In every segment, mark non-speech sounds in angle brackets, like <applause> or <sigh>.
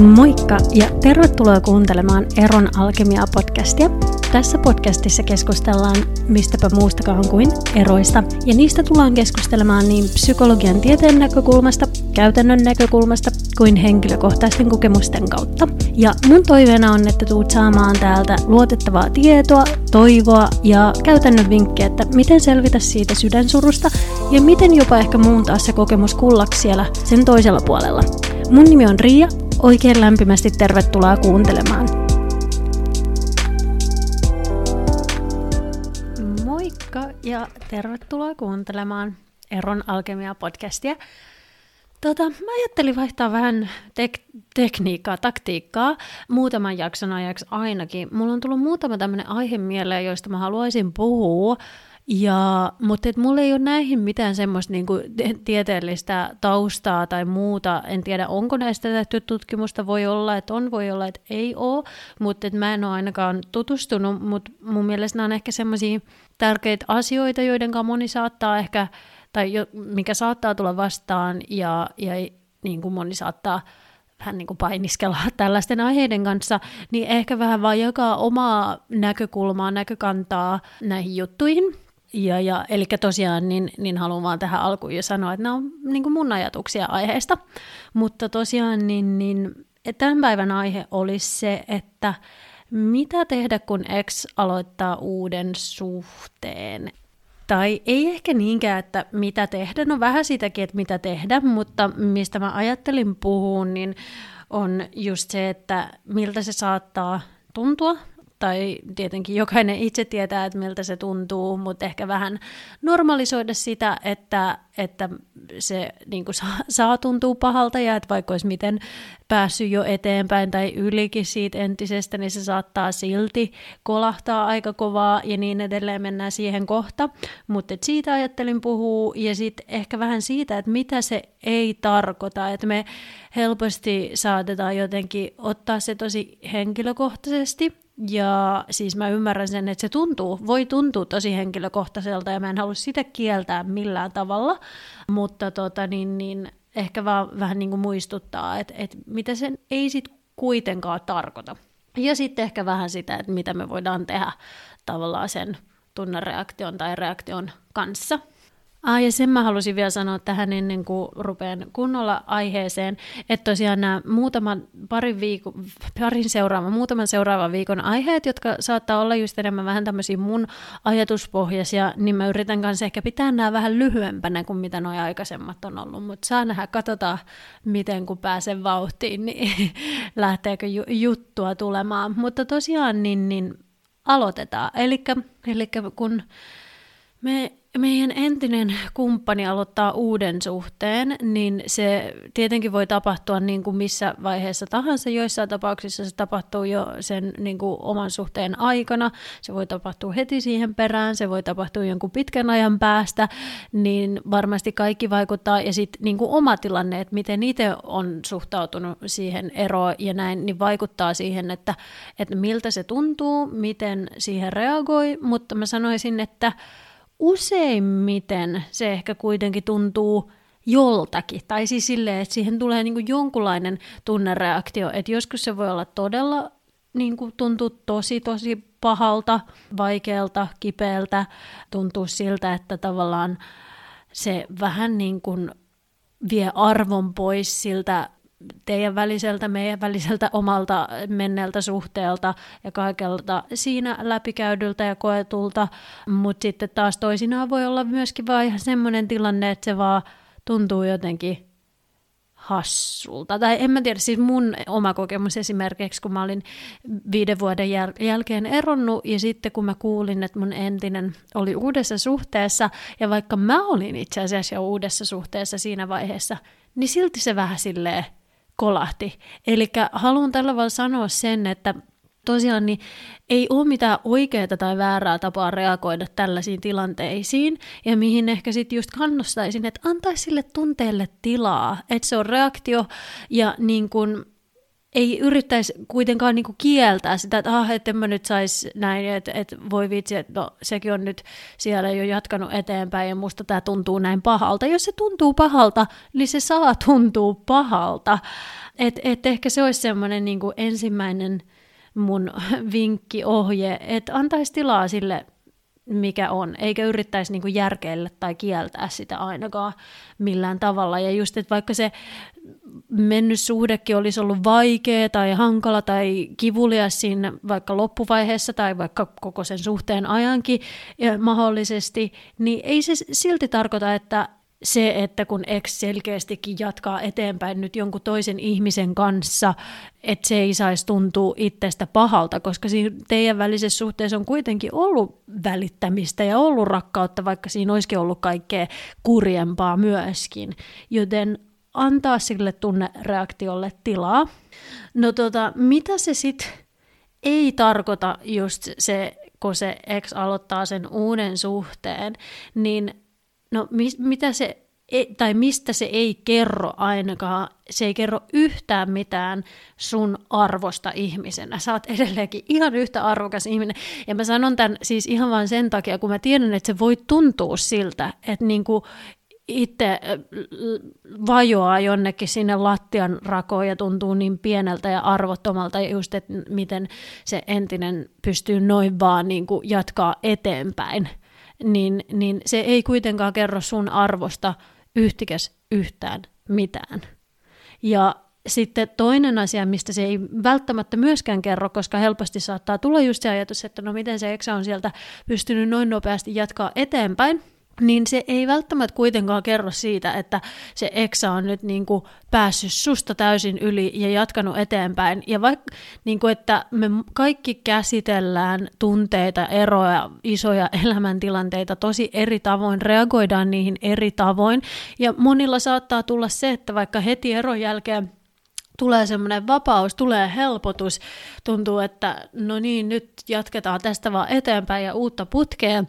Moikka ja tervetuloa kuuntelemaan Eron Alkemia-podcastia. Tässä podcastissa keskustellaan mistäpä muustakaan kuin eroista, ja niistä tullaan keskustelemaan niin psykologian tieteen näkökulmasta, käytännön näkökulmasta kuin henkilökohtaisten kokemusten kautta. Ja mun toiveena on, että tuut saamaan täältä luotettavaa tietoa, toivoa ja käytännön vinkkejä, että miten selvitä siitä sydänsurusta ja miten jopa ehkä muuntaa se kokemus kullaksi siellä sen toisella puolella. Mun nimi on Riia Oikein lämpimästi tervetuloa kuuntelemaan. Moikka ja tervetuloa kuuntelemaan Eron Alkemia-podcastia. Tota, mä ajattelin vaihtaa vähän tek- tekniikkaa, taktiikkaa muutaman jakson ajaksi ainakin. Mulla on tullut muutama tämmöinen aihe mieleen, joista mä haluaisin puhua. Ja, mutta et mulla ei ole näihin mitään semmoista niinku tieteellistä taustaa tai muuta. En tiedä, onko näistä tehty tutkimusta. Voi olla, että on, voi olla, että ei ole. Mutta mä en ole ainakaan tutustunut. Mutta mun mielestä nämä on ehkä semmoisia tärkeitä asioita, joiden moni saattaa ehkä, tai jo, mikä saattaa tulla vastaan ja, ja niin kuin moni saattaa vähän niin kuin painiskella <laughs> tällaisten aiheiden kanssa, niin ehkä vähän vaan jakaa omaa näkökulmaa, näkökantaa näihin juttuihin. Ja, ja, eli tosiaan niin, niin haluan vaan tähän alkuun jo sanoa, että nämä on niin kuin mun ajatuksia aiheesta. Mutta tosiaan niin, niin tämän päivän aihe olisi se, että mitä tehdä, kun ex aloittaa uuden suhteen. Tai ei ehkä niinkään, että mitä tehdä, no vähän sitäkin, että mitä tehdä, mutta mistä mä ajattelin puhua, niin on just se, että miltä se saattaa tuntua, tai tietenkin jokainen itse tietää, että miltä se tuntuu, mutta ehkä vähän normalisoida sitä, että, että se niin kuin saa, saa tuntua pahalta ja että vaikka olisi miten päässyt jo eteenpäin tai ylikin siitä entisestä, niin se saattaa silti kolahtaa aika kovaa ja niin edelleen mennään siihen kohta. Mutta siitä ajattelin puhua ja sitten ehkä vähän siitä, että mitä se ei tarkoita, että me helposti saatetaan jotenkin ottaa se tosi henkilökohtaisesti ja siis mä ymmärrän sen, että se tuntuu, voi tuntua tosi henkilökohtaiselta ja mä en halua sitä kieltää millään tavalla, mutta tota, niin, niin, ehkä vaan vähän niin kuin muistuttaa, että, että mitä sen ei sit kuitenkaan tarkoita. Ja sitten ehkä vähän sitä, että mitä me voidaan tehdä tavallaan sen tunnereaktion tai reaktion kanssa. Ah, ja sen mä halusin vielä sanoa tähän ennen kuin rupean kunnolla aiheeseen, että tosiaan nämä muutaman, parin, viikon, parin seuraavan, muutaman seuraavan viikon aiheet, jotka saattaa olla just enemmän vähän tämmöisiä mun ajatuspohjaisia, niin mä yritän kanssa ehkä pitää nämä vähän lyhyempänä kuin mitä nuo aikaisemmat on ollut, mutta saa nähdä, katsotaan miten kun pääsen vauhtiin, niin <laughs> lähteekö ju- juttua tulemaan. Mutta tosiaan niin, niin aloitetaan. Eli kun me meidän entinen kumppani aloittaa uuden suhteen, niin se tietenkin voi tapahtua niin kuin missä vaiheessa tahansa. Joissain tapauksissa se tapahtuu jo sen niin kuin oman suhteen aikana, se voi tapahtua heti siihen perään, se voi tapahtua jonkun pitkän ajan päästä, niin varmasti kaikki vaikuttaa. Ja sitten niin kuin oma tilanne, että miten itse on suhtautunut siihen eroon ja näin, niin vaikuttaa siihen, että, että miltä se tuntuu, miten siihen reagoi, mutta mä sanoisin, että useimmiten se ehkä kuitenkin tuntuu joltakin, tai siis silleen, että siihen tulee niin kuin jonkunlainen tunnereaktio, että joskus se voi olla todella niin kuin tuntuu tosi tosi pahalta, vaikealta, kipeältä, tuntuu siltä, että tavallaan se vähän niin kuin vie arvon pois siltä teidän väliseltä, meidän väliseltä omalta menneeltä suhteelta ja kaikelta siinä läpikäydyltä ja koetulta, mutta sitten taas toisinaan voi olla myöskin vaan ihan semmoinen tilanne, että se vaan tuntuu jotenkin hassulta. Tai en mä tiedä, siis mun oma kokemus esimerkiksi, kun mä olin viiden vuoden jäl- jälkeen eronnut, ja sitten kun mä kuulin, että mun entinen oli uudessa suhteessa, ja vaikka mä olin itse asiassa jo uudessa suhteessa siinä vaiheessa, niin silti se vähän silleen kolahti. Eli haluan tällä tavalla sanoa sen, että tosiaan niin ei ole mitään oikeaa tai väärää tapaa reagoida tällaisiin tilanteisiin, ja mihin ehkä sitten just kannustaisin, että antaisi sille tunteelle tilaa, että se on reaktio, ja niin kun, ei yrittäisi kuitenkaan niinku kieltää sitä, että ah, että mä nyt saisi näin, että, että voi vitsi, että no, sekin on nyt siellä jo jatkanut eteenpäin ja musta tämä tuntuu näin pahalta. Jos se tuntuu pahalta, niin se saa tuntua pahalta. Et, et ehkä se olisi semmoinen niinku ensimmäinen mun <laughs> vinkki, ohje, että antaisi tilaa sille mikä on, eikä yrittäisi niin järkeillä tai kieltää sitä ainakaan millään tavalla. Ja just, että vaikka se mennyt suhdekin olisi ollut vaikea tai hankala tai kivulias siinä vaikka loppuvaiheessa tai vaikka koko sen suhteen ajankin mahdollisesti, niin ei se silti tarkoita, että se, että kun ex selkeästikin jatkaa eteenpäin nyt jonkun toisen ihmisen kanssa, että se ei saisi tuntua itsestä pahalta, koska siinä teidän välisessä suhteessa on kuitenkin ollut välittämistä ja ollut rakkautta, vaikka siinä olisikin ollut kaikkea kurjempaa myöskin. Joten antaa sille tunnereaktiolle tilaa. No tota, mitä se sitten ei tarkoita just se, kun se ex aloittaa sen uuden suhteen, niin no mis, mitä se ei, tai mistä se ei kerro ainakaan, se ei kerro yhtään mitään sun arvosta ihmisenä. Sä oot edelleenkin ihan yhtä arvokas ihminen. Ja mä sanon tämän siis ihan vain sen takia, kun mä tiedän, että se voi tuntua siltä, että niinku itse vajoaa jonnekin sinne lattian rakoon ja tuntuu niin pieneltä ja arvottomalta, just että miten se entinen pystyy noin vaan niin kuin jatkaa eteenpäin, niin, niin se ei kuitenkaan kerro sun arvosta yhtikäs yhtään mitään. Ja sitten toinen asia, mistä se ei välttämättä myöskään kerro, koska helposti saattaa tulla just se ajatus, että no miten se Eksa on sieltä pystynyt noin nopeasti jatkaa eteenpäin, niin se ei välttämättä kuitenkaan kerro siitä, että se eksa on nyt niin kuin päässyt susta täysin yli ja jatkanut eteenpäin. Ja vaikka, niin kuin, että me kaikki käsitellään tunteita, eroja, isoja elämäntilanteita tosi eri tavoin, reagoidaan niihin eri tavoin. Ja monilla saattaa tulla se, että vaikka heti eron jälkeen tulee semmoinen vapaus, tulee helpotus, tuntuu, että no niin, nyt jatketaan tästä vaan eteenpäin ja uutta putkea.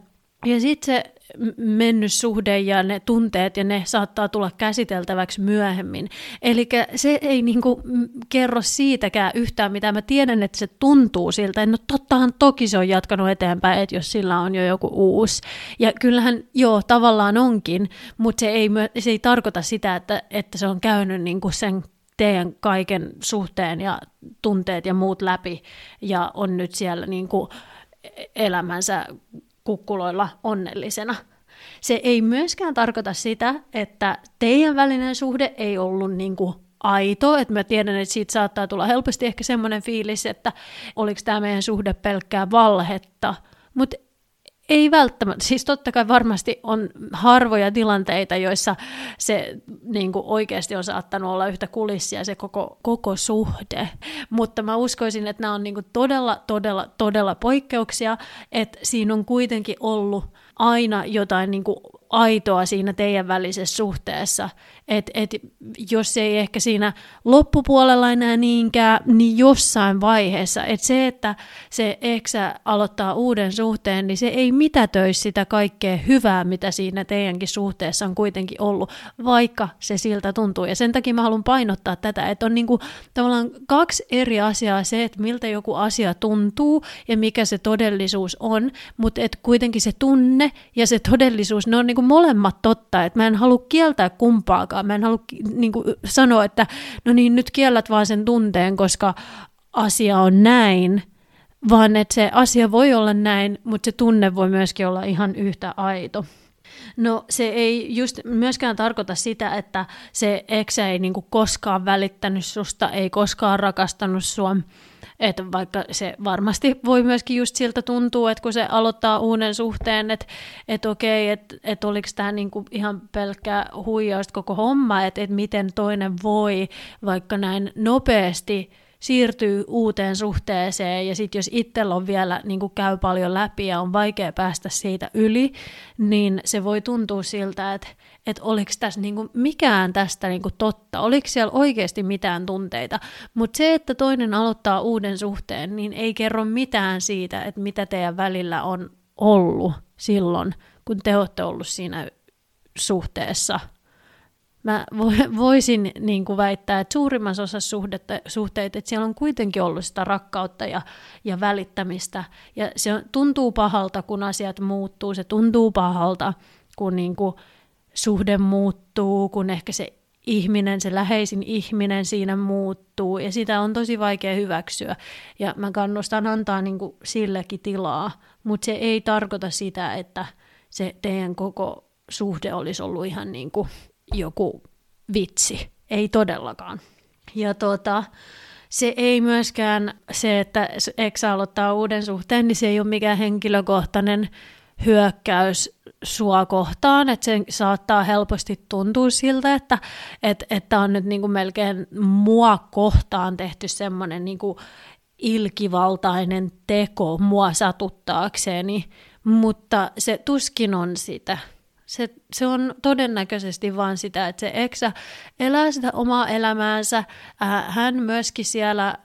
Ja sitten se mennyt suhde ja ne tunteet ja ne saattaa tulla käsiteltäväksi myöhemmin. Eli se ei niinku kerro siitäkään yhtään, mitä mä tiedän, että se tuntuu siltä. No tottahan toki se on jatkanut eteenpäin, että jos sillä on jo joku uusi. Ja kyllähän joo, tavallaan onkin, mutta se ei, se ei tarkoita sitä, että, että se on käynyt niinku sen teidän kaiken suhteen ja tunteet ja muut läpi ja on nyt siellä niinku elämänsä kukkuloilla onnellisena. Se ei myöskään tarkoita sitä, että teidän välinen suhde ei ollut niin kuin aito, että mä tiedän, että siitä saattaa tulla helposti ehkä semmoinen fiilis, että oliko tämä meidän suhde pelkkää valhetta, mutta ei välttämättä, siis totta kai varmasti on harvoja tilanteita, joissa se niin kuin oikeasti on saattanut olla yhtä kulissia se koko, koko suhde, mutta mä uskoisin, että nämä on niin kuin todella, todella, todella poikkeuksia, että siinä on kuitenkin ollut aina jotain niin kuin aitoa siinä teidän välisessä suhteessa. Että et, jos ei ehkä siinä loppupuolella enää niinkään, niin jossain vaiheessa. Että se, että se eksä aloittaa uuden suhteen, niin se ei mitätöisi sitä kaikkea hyvää, mitä siinä teidänkin suhteessa on kuitenkin ollut, vaikka se siltä tuntuu. Ja sen takia mä haluan painottaa tätä, että on niinku tavallaan kaksi eri asiaa se, että miltä joku asia tuntuu ja mikä se todellisuus on, mutta että kuitenkin se tunne ja se todellisuus, ne on niinku molemmat totta, että mä en halua kieltää kumpaakaan, mä en halua niinku sanoa, että no niin, nyt kiellät vaan sen tunteen, koska asia on näin, vaan että se asia voi olla näin, mutta se tunne voi myöskin olla ihan yhtä aito. No se ei just myöskään tarkoita sitä, että se eksä ei niinku koskaan välittänyt susta, ei koskaan rakastanut sua, että vaikka se varmasti voi myöskin just siltä tuntua, että kun se aloittaa uuden suhteen, että, että okei, että, että oliko tämä niinku ihan pelkkä huijausta koko homma, että, että miten toinen voi vaikka näin nopeasti siirtyy uuteen suhteeseen ja sitten jos itsellä on vielä niin kuin käy paljon läpi ja on vaikea päästä siitä yli, niin se voi tuntua siltä, että, että oliko tässä niin kuin mikään tästä niin kuin totta, oliko siellä oikeasti mitään tunteita. Mutta se, että toinen aloittaa uuden suhteen, niin ei kerro mitään siitä, että mitä teidän välillä on ollut silloin, kun te olette ollut siinä suhteessa mä voisin niin kuin väittää, että suurimmassa osassa suhdetta, suhteita, että siellä on kuitenkin ollut sitä rakkautta ja, ja välittämistä. Ja se tuntuu pahalta, kun asiat muuttuu, se tuntuu pahalta, kun niin kuin suhde muuttuu, kun ehkä se ihminen, se läheisin ihminen siinä muuttuu, ja sitä on tosi vaikea hyväksyä. Ja mä kannustan antaa niin kuin sillekin tilaa, mutta se ei tarkoita sitä, että se teidän koko suhde olisi ollut ihan niin kuin joku vitsi. Ei todellakaan. Ja tota, se ei myöskään, se, että Eksa aloittaa uuden suhteen, niin se ei ole mikään henkilökohtainen hyökkäys sua kohtaan, että se saattaa helposti tuntua siltä, että että että on nyt niin kuin melkein mua kohtaan tehty semmoinen niin ilkivaltainen teko mua satuttaakseni, mutta se tuskin on sitä. Se, se on todennäköisesti vaan sitä, että se eksä elää sitä omaa elämäänsä. Äh, hän myöskin siellä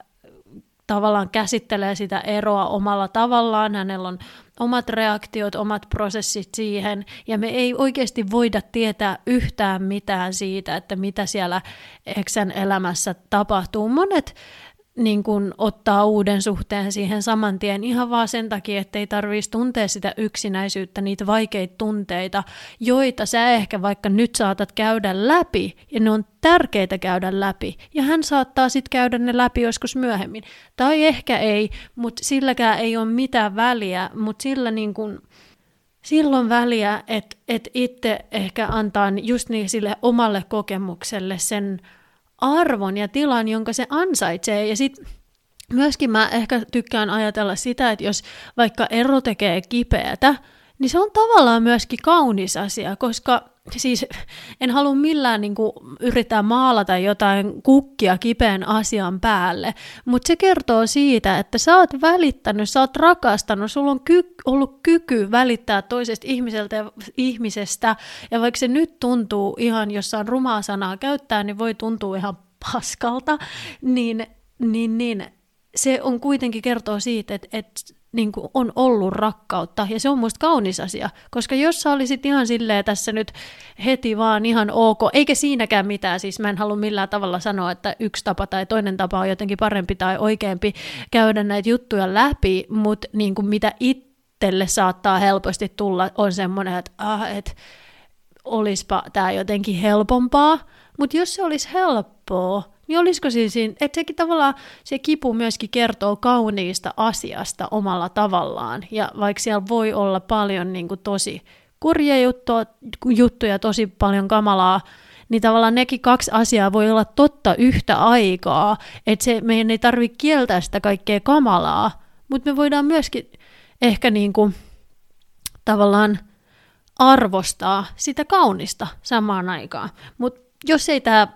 tavallaan käsittelee sitä eroa omalla tavallaan. Hänellä on omat reaktiot, omat prosessit siihen, ja me ei oikeasti voida tietää yhtään mitään siitä, että mitä siellä eksän elämässä tapahtuu. Monet niin kun ottaa uuden suhteen siihen saman tien ihan vaan sen takia, että ei tarvitsisi tuntea sitä yksinäisyyttä, niitä vaikeita tunteita, joita sä ehkä vaikka nyt saatat käydä läpi, ja ne on tärkeitä käydä läpi, ja hän saattaa sitten käydä ne läpi joskus myöhemmin. Tai ehkä ei, mutta silläkään ei ole mitään väliä, mutta sillä niin kun, silloin väliä, että et itse ehkä antaa just niin sille omalle kokemukselle sen arvon ja tilan, jonka se ansaitsee. Ja sitten myöskin mä ehkä tykkään ajatella sitä, että jos vaikka ero tekee kipeätä, niin se on tavallaan myöskin kaunis asia, koska siis en halua millään niin kuin, yrittää maalata jotain kukkia kipeän asian päälle, mutta se kertoo siitä, että sä oot välittänyt, sä oot rakastanut, sulla on ky- ollut kyky välittää toisesta ihmiseltä ja ihmisestä, ja vaikka se nyt tuntuu ihan jossain rumaa sanaa käyttää, niin voi tuntua ihan paskalta, niin, niin, niin se on kuitenkin kertoo siitä, että, että niin kuin on ollut rakkautta, ja se on musta kaunis asia, koska jos sä olisit ihan silleen tässä nyt heti vaan ihan ok, eikä siinäkään mitään, siis mä en halua millään tavalla sanoa, että yksi tapa tai toinen tapa on jotenkin parempi tai oikeampi käydä näitä juttuja läpi, mutta niin kuin mitä itselle saattaa helposti tulla, on semmoinen, että ah, et, olispa tämä jotenkin helpompaa, mutta jos se olisi helppoa, niin olisiko siis siinä, että sekin tavallaan se kipu myöskin kertoo kauniista asiasta omalla tavallaan. Ja vaikka siellä voi olla paljon niin kuin tosi kurja juttuja, juttuja, tosi paljon kamalaa, niin tavallaan nekin kaksi asiaa voi olla totta yhtä aikaa. Että se, meidän ei tarvitse kieltää sitä kaikkea kamalaa, mutta me voidaan myöskin ehkä niin kuin, tavallaan arvostaa sitä kaunista samaan aikaan. Mutta jos ei tämä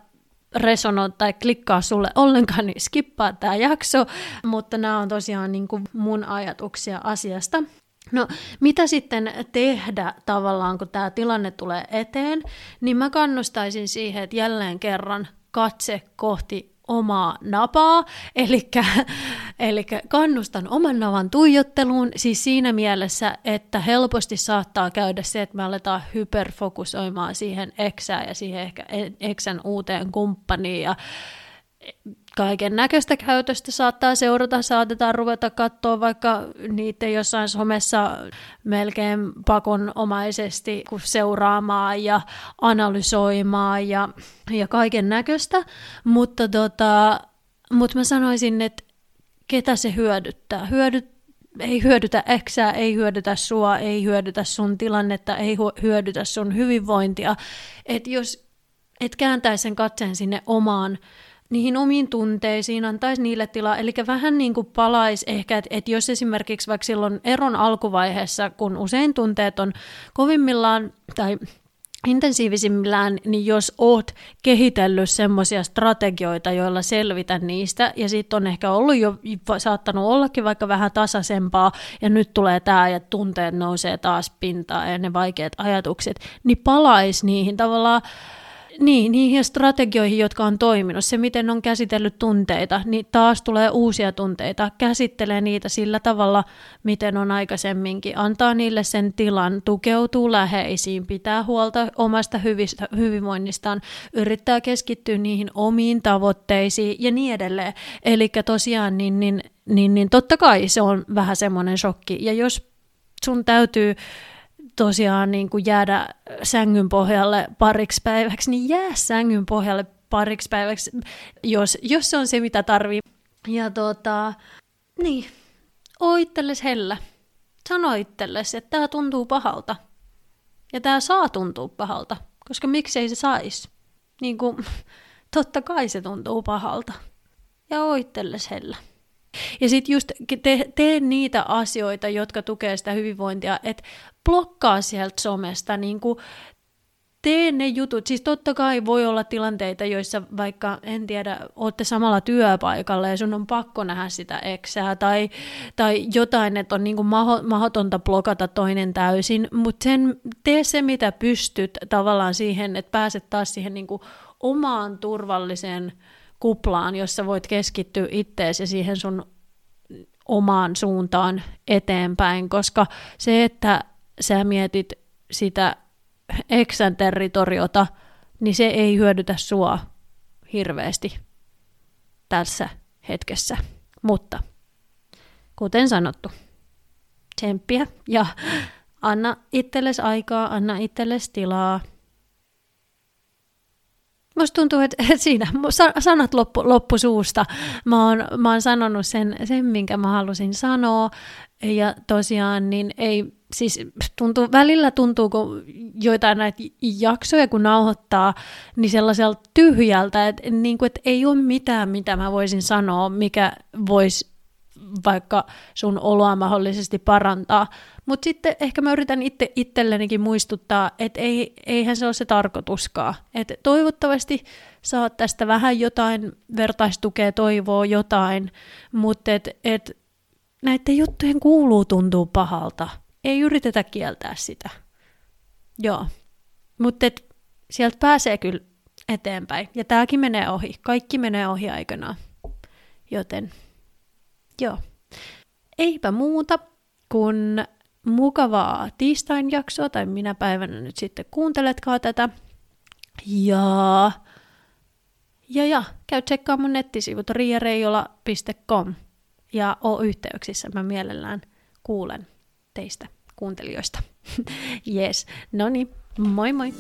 resonoi tai klikkaa sulle ollenkaan, niin skippaa tämä jakso, mutta nämä on tosiaan niin kuin mun ajatuksia asiasta. No, mitä sitten tehdä tavallaan, kun tämä tilanne tulee eteen, niin mä kannustaisin siihen, että jälleen kerran katse kohti omaa napaa, eli kannustan oman navan tuijotteluun, siis siinä mielessä, että helposti saattaa käydä se, että me aletaan hyperfokusoimaan siihen eksään ja siihen ehkä eksän uuteen kumppaniin ja kaiken näköistä käytöstä saattaa seurata, saatetaan ruveta katsoa vaikka niitä jossain somessa melkein pakonomaisesti seuraamaan ja analysoimaan ja, ja kaiken näköistä, mutta tota, mut mä sanoisin, että ketä se hyödyttää. Hyödyt, ei hyödytä eksää, ei hyödytä sua, ei hyödytä sun tilannetta, ei hyödytä sun hyvinvointia. Että jos et kääntäisi sen katseen sinne omaan niihin omiin tunteisiin, antaisi niille tilaa, eli vähän niin kuin palaisi ehkä, että, että jos esimerkiksi vaikka silloin eron alkuvaiheessa, kun usein tunteet on kovimmillaan tai intensiivisimmillään, niin jos oot kehitellyt semmoisia strategioita, joilla selvitä niistä, ja sitten on ehkä ollut jo, saattanut ollakin vaikka vähän tasaisempaa, ja nyt tulee tämä, ja tunteet nousee taas pintaan, ja ne vaikeat ajatukset, niin palaisi niihin tavallaan niin, niihin strategioihin, jotka on toiminut, se miten on käsitellyt tunteita, niin taas tulee uusia tunteita, käsittelee niitä sillä tavalla, miten on aikaisemminkin, antaa niille sen tilan, tukeutuu läheisiin, pitää huolta omasta hyvistä, hyvinvoinnistaan, yrittää keskittyä niihin omiin tavoitteisiin ja niin edelleen. Eli tosiaan, niin, niin, niin, niin totta kai se on vähän semmoinen shokki, ja jos sun täytyy tosiaan niin kuin jäädä sängyn pohjalle pariksi päiväksi, niin jää sängyn pohjalle pariksi päiväksi, jos, jos se on se, mitä tarvii. Ja tota, niin, oittelles hellä. Sano itsellesi, että tämä tuntuu pahalta. Ja tämä saa tuntua pahalta, koska miksei se saisi. Niin kuin, <laughs> totta kai se tuntuu pahalta. Ja oittelles hellä. Ja sitten just te, tee niitä asioita, jotka tukee sitä hyvinvointia, että blokkaa sieltä somesta, niin kuin tee ne jutut. Siis totta kai voi olla tilanteita, joissa vaikka, en tiedä, olette samalla työpaikalla ja sun on pakko nähdä sitä eksää tai, tai jotain, että on niin kuin mahdotonta blokata toinen täysin, mutta sen, tee se, mitä pystyt tavallaan siihen, että pääset taas siihen niin kuin omaan turvalliseen kuplaan, jossa voit keskittyä itteesi ja siihen sun omaan suuntaan eteenpäin, koska se, että sä mietit sitä eksän territoriota, niin se ei hyödytä sua hirveästi tässä hetkessä. Mutta kuten sanottu, tsemppiä ja anna itsellesi aikaa, anna itsellesi tilaa – Musta tuntuu, että siinä sanat loppu, loppu suusta. Mä oon, mä oon sanonut sen, sen, minkä mä halusin sanoa. Ja tosiaan niin ei, siis tuntuu, välillä tuntuu, kun joitain näitä jaksoja kun nauhoittaa, niin sellaiselta tyhjältä, että, niin kuin, että ei ole mitään, mitä mä voisin sanoa, mikä voisi vaikka sun oloa mahdollisesti parantaa. Mutta sitten ehkä mä yritän itse itsellenikin muistuttaa, että ei, eihän se ole se tarkoituskaan. Et toivottavasti saat tästä vähän jotain vertaistukea, toivoa jotain, mutta et, et näiden juttujen kuuluu tuntuu pahalta. Ei yritetä kieltää sitä. Joo. Mutta sieltä pääsee kyllä eteenpäin. Ja tämäkin menee ohi. Kaikki menee ohi aikanaan. Joten Joo. Eipä muuta kuin mukavaa tiistain jaksoa, tai minä päivänä nyt sitten kuunteletkaa tätä. Ja, ja, ja käy tsekkaamaan mun nettisivut riareijola.com ja oo yhteyksissä. Mä mielellään kuulen teistä kuuntelijoista. <laughs> yes, no niin, moi moi!